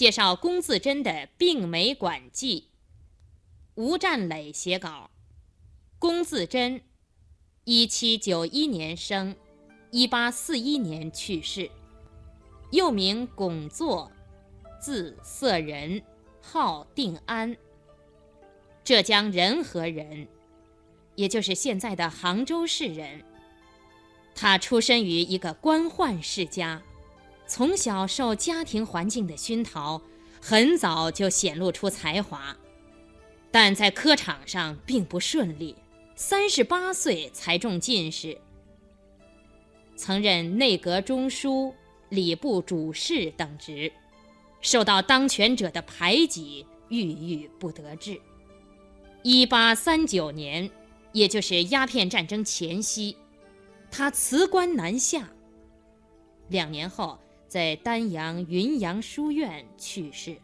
介绍龚自珍的《病美馆记》。吴占磊写稿。龚自珍，一七九一年生，一八四一年去世。又名龚作，字色仁，号定安。浙江仁和人，也就是现在的杭州市人。他出身于一个官宦世家，从小受家庭环境的熏陶，很早就显露出才华，但在科场上并不顺利。三十八岁才中进士，曾任内阁中书、礼部主事等职，受到当权者的排挤，郁郁不得志。一八三九年，也就是鸦片战争前夕，他辞官南下。两年后，在丹阳云阳书院去世。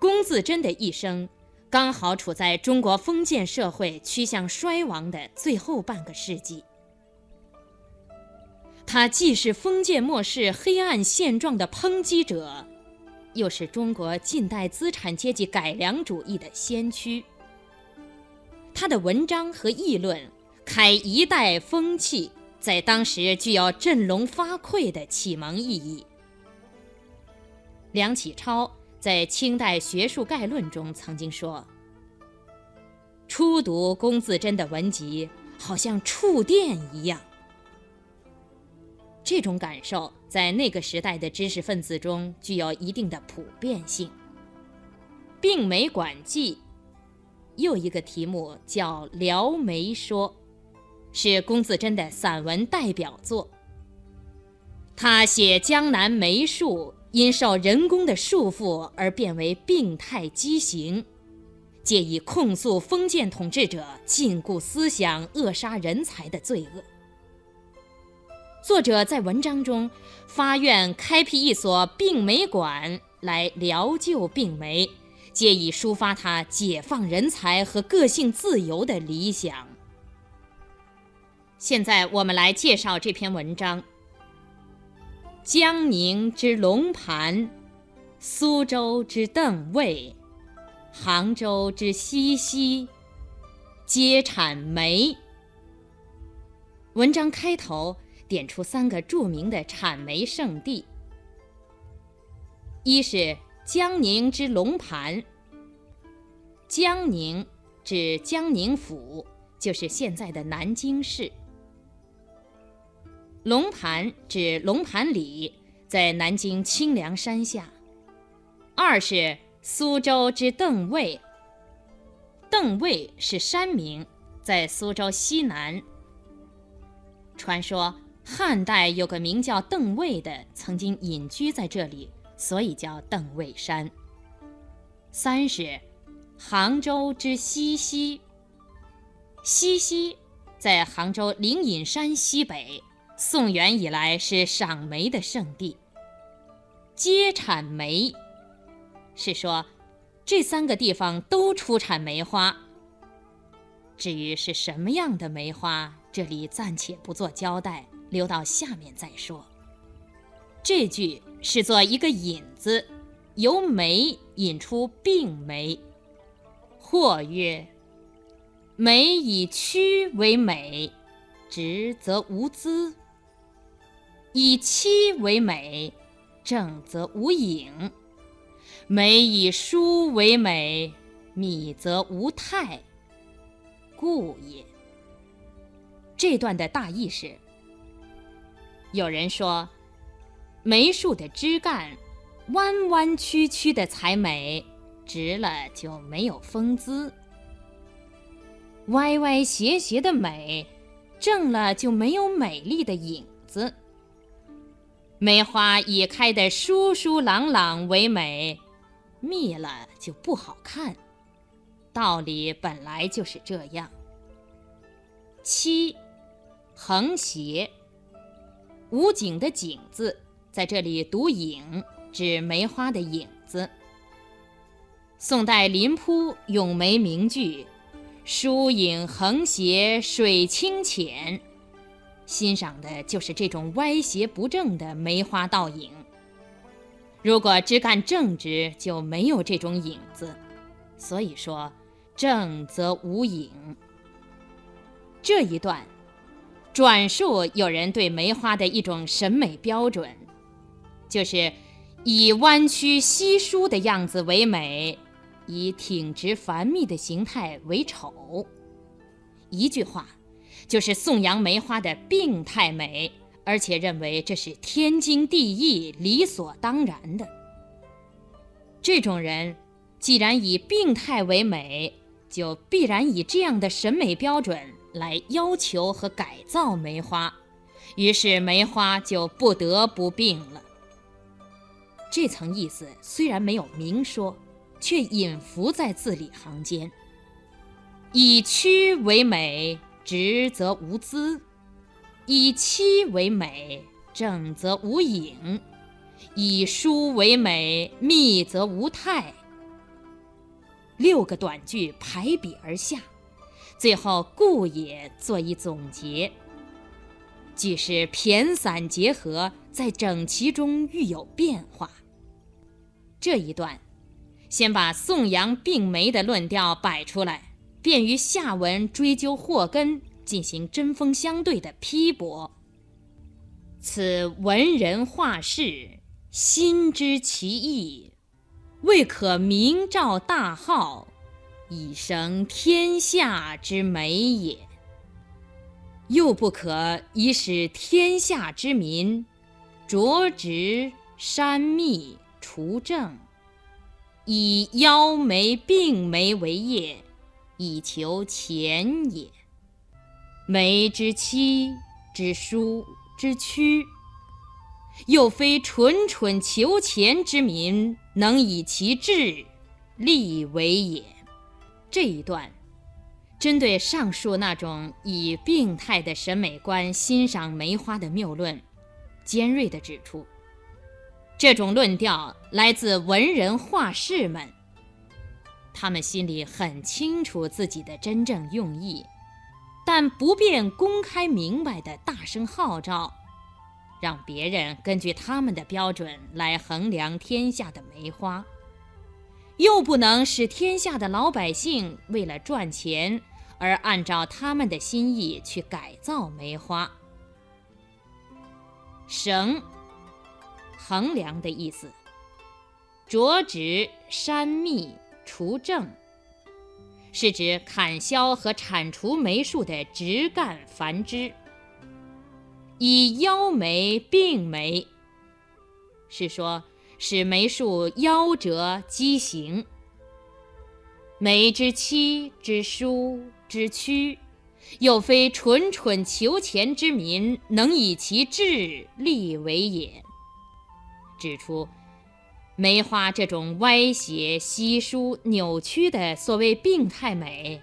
龚自珍的一生。刚好处在中国封建社会趋向衰亡的最后半个世纪，他既是封建末世黑暗现状的抨击者，又是中国近代资产阶级改良主义的先驱。他的文章和议论开一代风气，在当时具有振聋发聩的启蒙意义。梁启超。在《清代学术概论》中曾经说：“初读龚自珍的文集，好像触电一样。”这种感受在那个时代的知识分子中具有一定的普遍性。《病梅馆记》又一个题目叫《聊梅说》，是龚自珍的散文代表作。他写江南梅树。因受人工的束缚而变为病态畸形，借以控诉封建统治者禁锢思想、扼杀人才的罪恶。作者在文章中发愿开辟一所病梅馆来疗救病梅，借以抒发他解放人才和个性自由的理想。现在我们来介绍这篇文章。江宁之龙盘，苏州之邓尉，杭州之西溪，皆产梅。文章开头点出三个著名的产梅圣地：一是江宁之龙盘。江宁指江宁府，就是现在的南京市。龙盘指龙盘里，在南京清凉山下。二是苏州之邓尉。邓尉是山名，在苏州西南。传说汉代有个名叫邓尉的，曾经隐居在这里，所以叫邓尉山。三是杭州之西溪。西溪在杭州灵隐山西北。宋元以来是赏梅的圣地，皆产梅，是说这三个地方都出产梅花。至于是什么样的梅花，这里暂且不做交代，留到下面再说。这句是做一个引子，由梅引出病梅。或曰：梅以曲为美，直则无姿。以期为美，正则无影；美以疏为美，密则无态，故也。这段的大意是：有人说，梅树的枝干弯弯曲曲的才美，直了就没有风姿；歪歪斜斜的美，正了就没有美丽的影子。梅花以开得疏疏朗朗为美，密了就不好看。道理本来就是这样。七，横斜，无景的景字在这里读影，指梅花的影子。宋代林扑咏梅名句：“疏影横斜水清浅。”欣赏的就是这种歪斜不正的梅花倒影。如果只干正直，就没有这种影子。所以说，正则无影。这一段转述有人对梅花的一种审美标准，就是以弯曲稀疏的样子为美，以挺直繁密的形态为丑。一句话，就是颂扬梅花的病态美。而且认为这是天经地义、理所当然的。这种人，既然以病态为美，就必然以这样的审美标准来要求和改造梅花，于是梅花就不得不病了。这层意思虽然没有明说，却隐伏在字里行间。以曲为美，直则无姿。以漆为美，正则无影；以疏为美，密则无态。六个短句排比而下，最后顾也作一总结，即是骈散结合，在整齐中愈有变化。这一段，先把颂扬并梅的论调摆出来，便于下文追究祸根。进行针锋相对的批驳。此文人画士心知其意，未可明照大号，以生天下之美也；又不可以使天下之民着直删密除正，以妖眉并眉为业，以求钱也。梅之妻之疏之屈，又非蠢蠢求钱之民能以其志立为也。这一段，针对上述那种以病态的审美观欣赏梅花的谬论，尖锐地指出，这种论调来自文人画士们，他们心里很清楚自己的真正用意。但不便公开明白的大声号召，让别人根据他们的标准来衡量天下的梅花，又不能使天下的老百姓为了赚钱而按照他们的心意去改造梅花。绳，衡量的意思。着指山密除正。是指砍削和铲除梅树的枝干繁枝，以夭梅并梅，是说使梅树夭折畸形。梅之期之疏之屈，又非蠢蠢求钱之民能以其智力为也。指出。梅花这种歪斜、稀疏、扭曲的所谓病态美，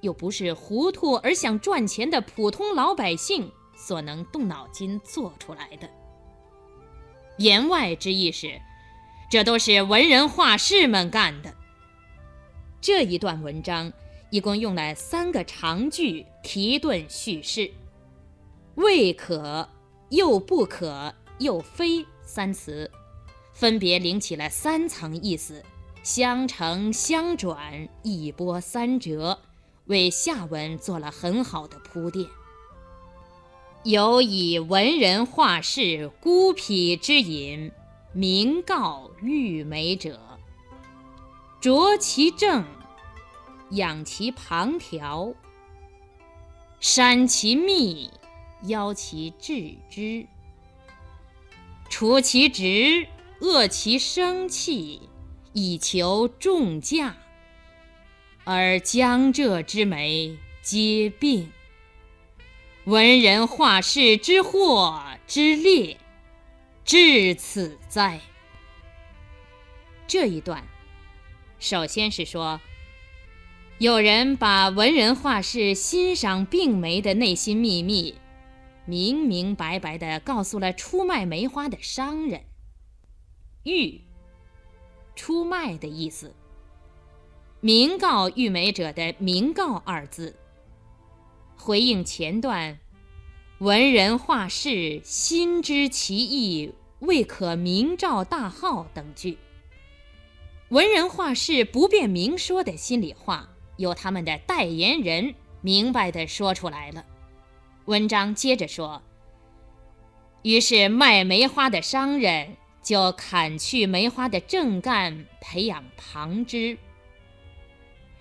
又不是糊涂而想赚钱的普通老百姓所能动脑筋做出来的。言外之意是，这都是文人画士们干的。这一段文章一共用了三个长句提顿叙事，“未可”“又不可”“又非”三词。分别领起了三层意思，相承相转，一波三折，为下文做了很好的铺垫。有以文人画士孤僻之隐，明告玉梅者，着其正，养其旁条，删其密，邀其致之，除其直。恶其生气，以求重价，而江浙之美皆病。文人画士之祸之烈，至此哉！这一段，首先是说，有人把文人画士欣赏病梅的内心秘密，明明白白地告诉了出卖梅花的商人。玉，出卖的意思。明告玉梅者的“明告”二字，回应前段，文人画士心知其意，未可明诏大号等句。文人画士不便明说的心里话，由他们的代言人明白的说出来了。文章接着说：“于是卖梅花的商人就砍去梅花的正干，培养旁枝，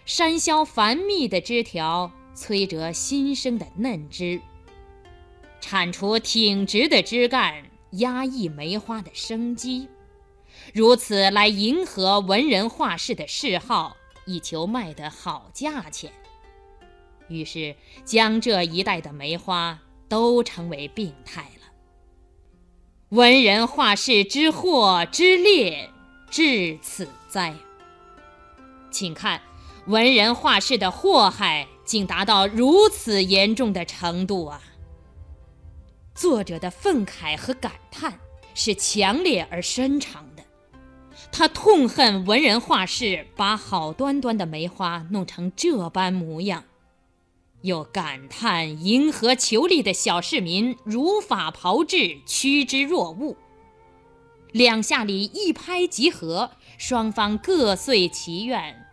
山削繁密的枝条，摧折新生的嫩枝，铲除挺直的枝干，压抑梅花的生机。”如此来迎合文人画士的嗜好，以求卖得好价钱。于是江浙一带的梅花都成为病态。文人画士之祸之烈，至此哉！请看，文人画士的祸害竟达到如此严重的程度啊！作者的愤慨和感叹是强烈而深长的。他痛恨文人画士把好端端的梅花弄成这般模样，又感叹迎合求利的小市民如法炮制，趋之若鹜。两下里一拍即合，双方各遂其愿，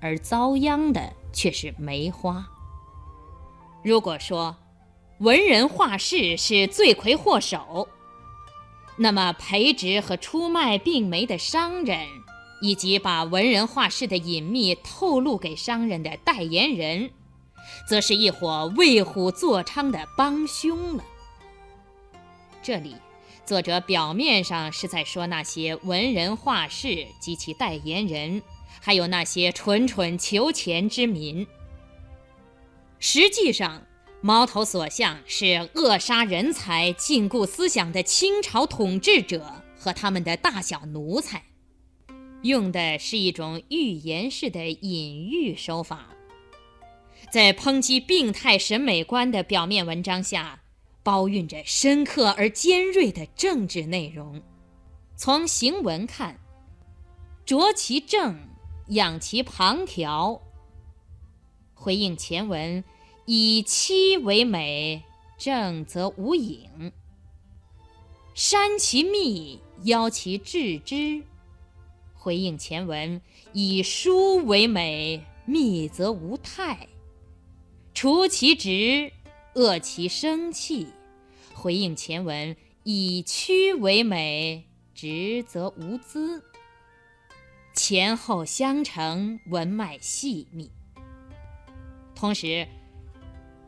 而遭殃的却是梅花。如果说文人画士是罪魁祸首，那么，培植和出卖病梅的商人，以及把文人画室的隐秘透露给商人的代言人，则是一伙为虎作伥的帮凶了。这里，作者表面上是在说那些文人画室及其代言人，还有那些蠢蠢求钱之民，实际上。矛头所向是扼杀人才、禁锢思想的清朝统治者和他们的大小奴才，用的是一种寓言式的隐喻手法，在抨击病态审美观的表面文章下，包蕴着深刻而尖锐的政治内容。从行文看，着其正，养其旁条，回应前文。以妻为美，正则无影；删其密，邀其致之。回应前文：以书为美，密则无态；除其直，遏其生气。回应前文：以曲为美，直则无姿。前后相承，文脉细密。同时。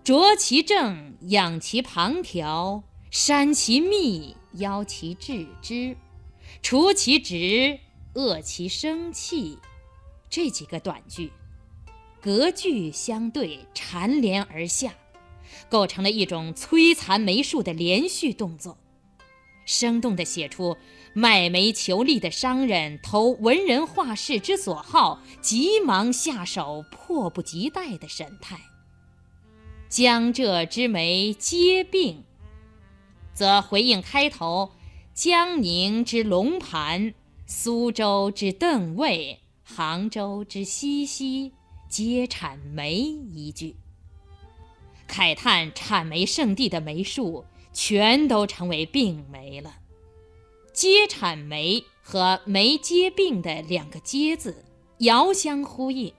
着其正，养其旁条；删其密，邀其致之；除其直，遏其生气。这几个短句，隔句相对，缠连而下，构成了一种摧残梅树的连续动作，生动地写出卖梅求利的商人投文人画士之所好，急忙下手，迫不及待的神态。江浙之梅皆病，则回应开头江宁之龙盘、苏州之邓尉、杭州之西溪皆产梅一句，慨叹产梅圣地的梅树全都成为病梅了。皆产梅和梅皆病的两个皆字遥相呼应，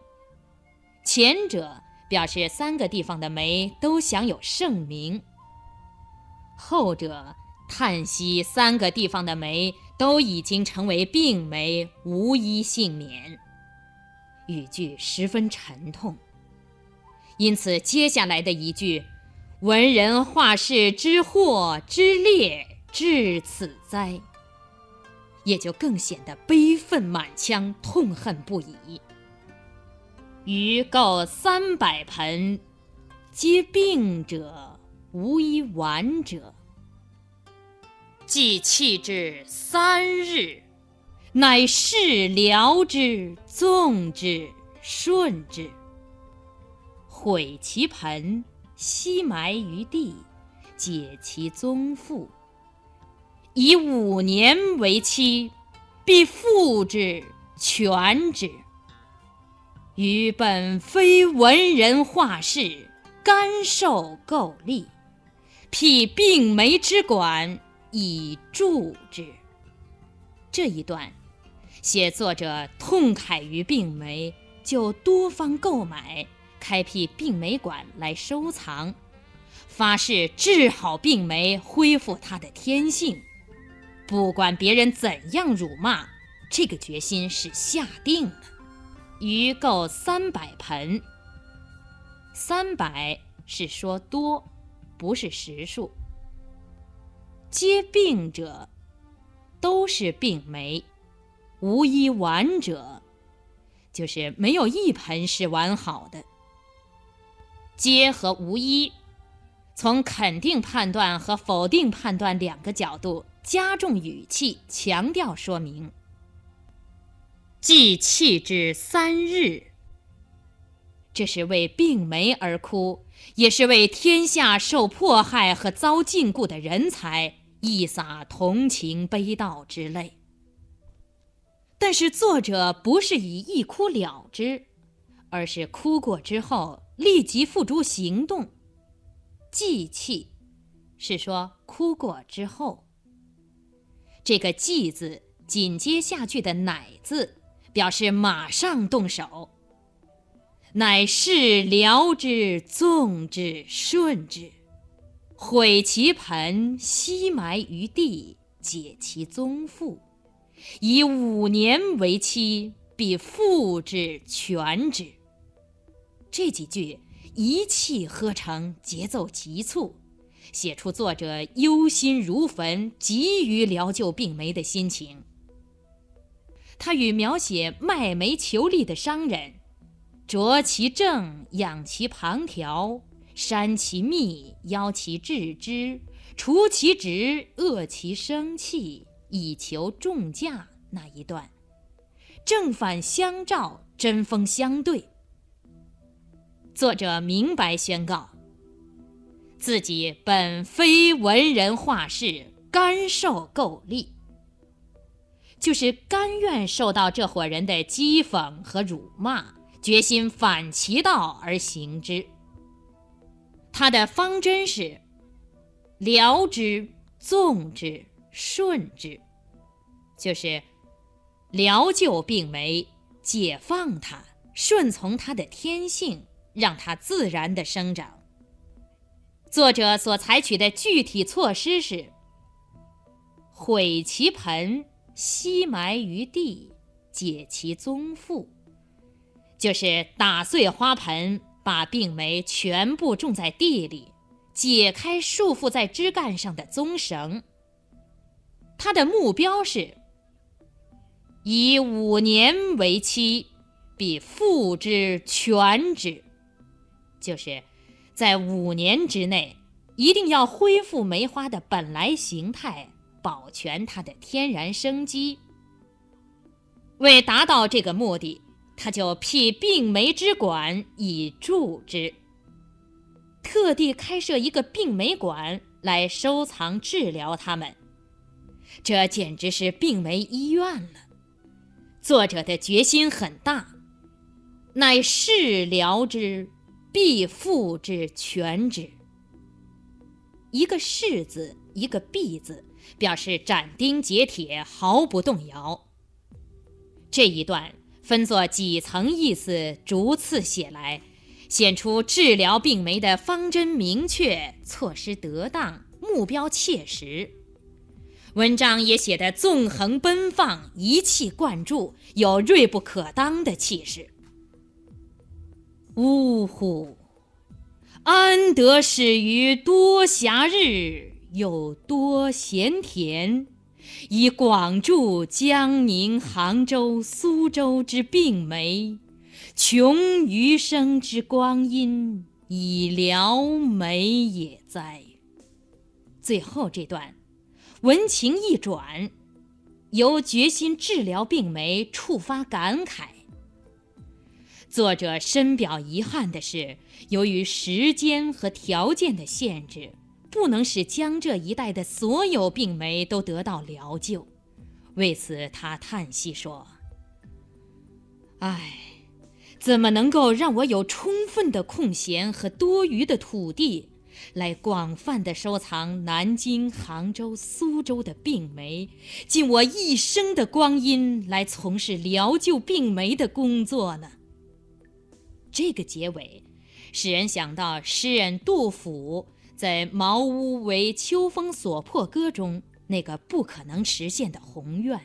前者。表示三个地方的梅都享有盛名。后者叹息三个地方的梅都已经成为病梅，无一幸免。语句十分沉痛，因此接下来的一句“文人画士之祸之烈至此哉”，也就更显得悲愤满腔，痛恨不已。余购三百盆，皆病者，无一完者。既弃之三日，乃事疗之，纵之，顺之。毁其盆，悉埋于地，解其宗父。以五年为期，必复之，全之。余本非文人画士，甘受垢利，辟病梅之管，以助之。这一段，写作者痛慨于病梅，就多方购买，开辟病梅馆来收藏，发誓治好病梅，恢复它的天性。不管别人怎样辱骂，这个决心是下定了。鱼购三百盆。三百是说多，不是实数。皆病者，都是病梅，无一完者，就是没有一盆是完好的。皆和无一，从肯定判断和否定判断两个角度加重语气，强调说明。既弃之三日，这是为病梅而哭，也是为天下受迫害和遭禁锢的人才一洒同情悲悼之泪。但是作者不是以一哭了之，而是哭过之后立即付诸行动。既弃，是说哭过之后。这个“祭”字紧接下句的“乃”字。表示马上动手，乃是疗之、纵之、顺之，毁其盆，悉埋于地，解其宗父，以五年为期，必复之全之。这几句一气呵成，节奏急促，写出作者忧心如焚、急于疗救病梅的心情。他与描写卖煤求利的商人，啄其正，养其旁条，删其密，邀其致之，除其直，遏其生气，以求重价那一段，正反相照，针锋相对。作者明白宣告，自己本非文人画士，甘受垢利。就是甘愿受到这伙人的讥讽和辱骂，决心反其道而行之。他的方针是聊之、纵之、顺之，就是疗救病梅，解放它，顺从它的天性，让它自然的生长。作者所采取的具体措施是毁其盆。悉埋于地，解其宗父，就是打碎花盆，把病梅全部种在地里，解开束缚在枝干上的棕绳。他的目标是以五年为期，必复之全之，就是在五年之内，一定要恢复梅花的本来形态。保全它的天然生机。为达到这个目的，他就辟病梅之馆以助之，特地开设一个病梅馆来收藏治疗它们。这简直是病梅医院了。作者的决心很大，乃是疗之，必复之全之。一个“是”字，一个“必”字。表示斩钉截铁，毫不动摇。这一段分作几层意思，逐次写来，显出治疗病梅的方针明确，措施得当，目标切实。文章也写得纵横奔放，一气贯注，有锐不可当的气势。呜呼！安得始于多暇日？有多闲田，以广筑江宁、杭州、苏州之病梅，穷余生之光阴，以疗梅也哉！最后这段，文情一转，由决心治疗病梅触发感慨。作者深表遗憾的是，由于时间和条件的限制。不能使江浙一带的所有病梅都得到疗救，为此他叹息说：“唉，怎么能够让我有充分的空闲和多余的土地，来广泛的收藏南京、杭州、苏州的病梅，尽我一生的光阴来从事疗救病梅的工作呢？这个结尾，使人想到诗人杜甫在《茅屋为秋风所破歌》中那个不可能实现的宏愿：“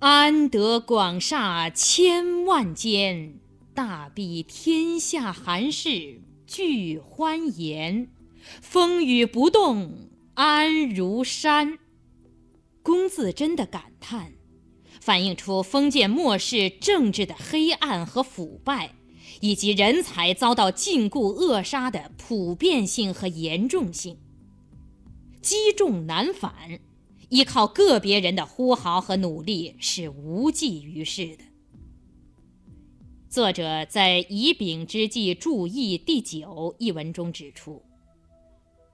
安得广厦千万间，大庇天下寒士。”俱欢颜，风雨不动安如山。龚自珍的感叹，反映出封建末世政治的黑暗和腐败，以及人才遭到禁锢扼杀的普遍性和严重性。积重难返，依靠个别人的呼号和努力是无济于事的。作者在《乙丙之计注意第九》一文中指出，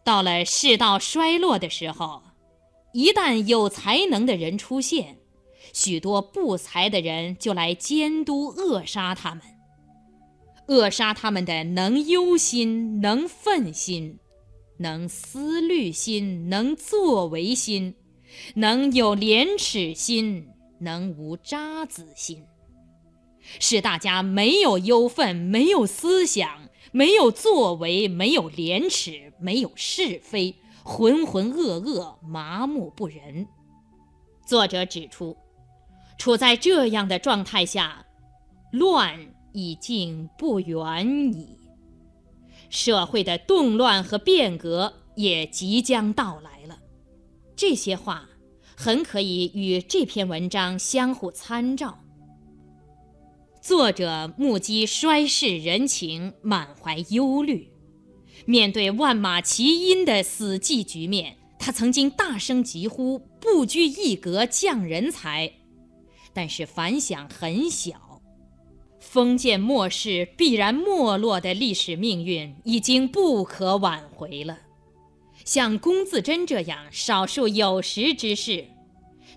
到了世道衰落的时候，一旦有才能的人出现，许多不才的人就来监督扼杀他们，扼杀他们的能忧心、能愤心、能思虑心、能作为心、能有廉耻心、能无渣滓心。使大家没有忧愤，没有思想，没有作为，没有廉耻，没有是非，浑浑噩噩，麻木不仁。作者指出，处在这样的状态下，乱已经不远矣，社会的动乱和变革也即将到来了。这些话很可以与这篇文章相互参照。作者目击衰世人情，满怀忧虑。面对万马齐喑的死寂局面，他曾经大声疾呼：“不拘一格，降人才。”但是反响很小。封建末世必然没落的历史命运已经不可挽回了。像龚自珍这样少数有识之士，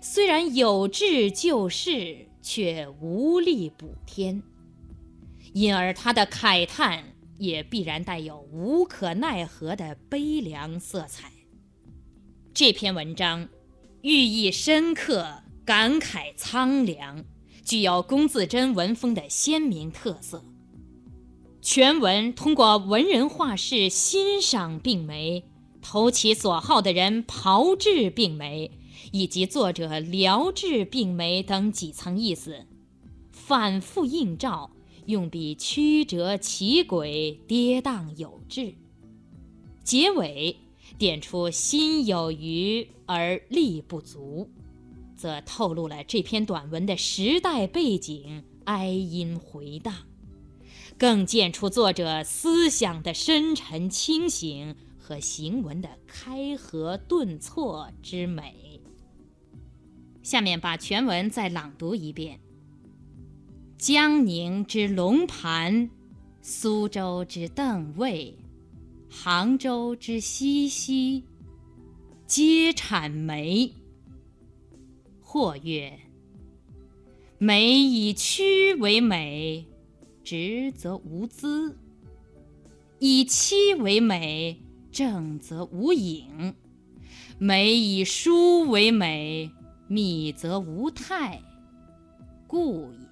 虽然有志救世。却无力补天，因而他的慨叹也必然带有无可奈何的悲凉色彩。这篇文章寓意深刻，感慨苍凉，具有龚自珍文风的鲜明特色。全文通过文人画士欣赏病梅，投其所好的人炮制病梅。以及作者疗治病媒等几层意思，反复映照，用笔曲折奇诡，跌宕有致。结尾点出心有余而力不足，则透露了这篇短文的时代背景哀音回荡，更见出作者思想的深沉清醒和行文的开合顿挫之美。下面把全文再朗读一遍。江宁之龙盘，苏州之邓尉，杭州之西溪，皆产煤。或曰：煤以曲为美，直则无姿；以凄为美，正则无影。梅以疏为美。密则无态，故也。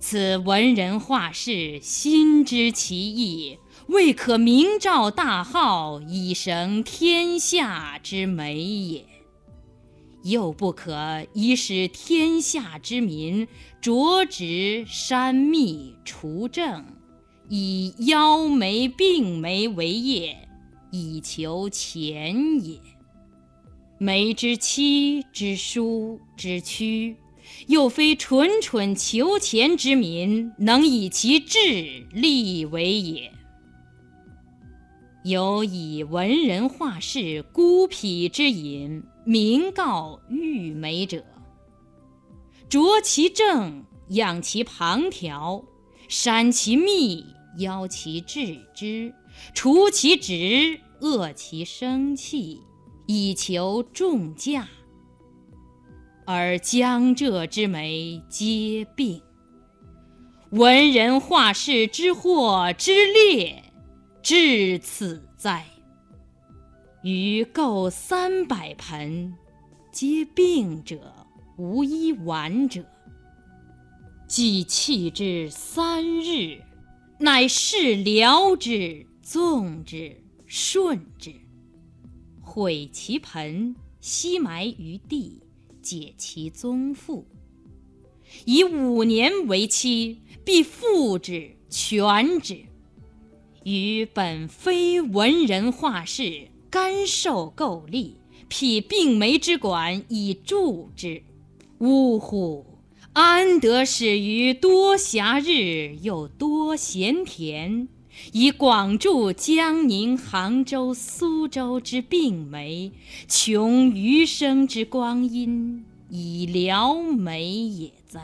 此文人画士心知其意，未可明照大号，以绳天下之美也；又不可以使天下之民着直删密除正，以邀媒并媒为业，以求钱也。梅之妻之书之屈，又非蠢蠢求钱之民能以其智力为也。有以文人画士孤僻之隐，明告欲美者，着其正，养其旁条，删其密，邀其致之，除其直，遏其生气。以求重价，而江浙之美皆病。文人画士之祸之烈，至此哉！余购三百盆，皆病者，无一完者。既弃之三日，乃是疗之、纵之、顺之，毁其盆，悉埋于地，解其宗父。以五年为期，必复之，全之。余本非文人画士。甘受垢吏，辟病媒之馆以助之。呜呼！安得始于多暇日，又多闲田，以广著江宁、杭州、苏州之病媒，穷余生之光阴以疗梅也哉？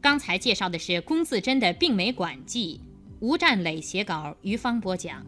刚才介绍的是龚自珍的《病梅馆记》，吴占磊写稿，于方播讲。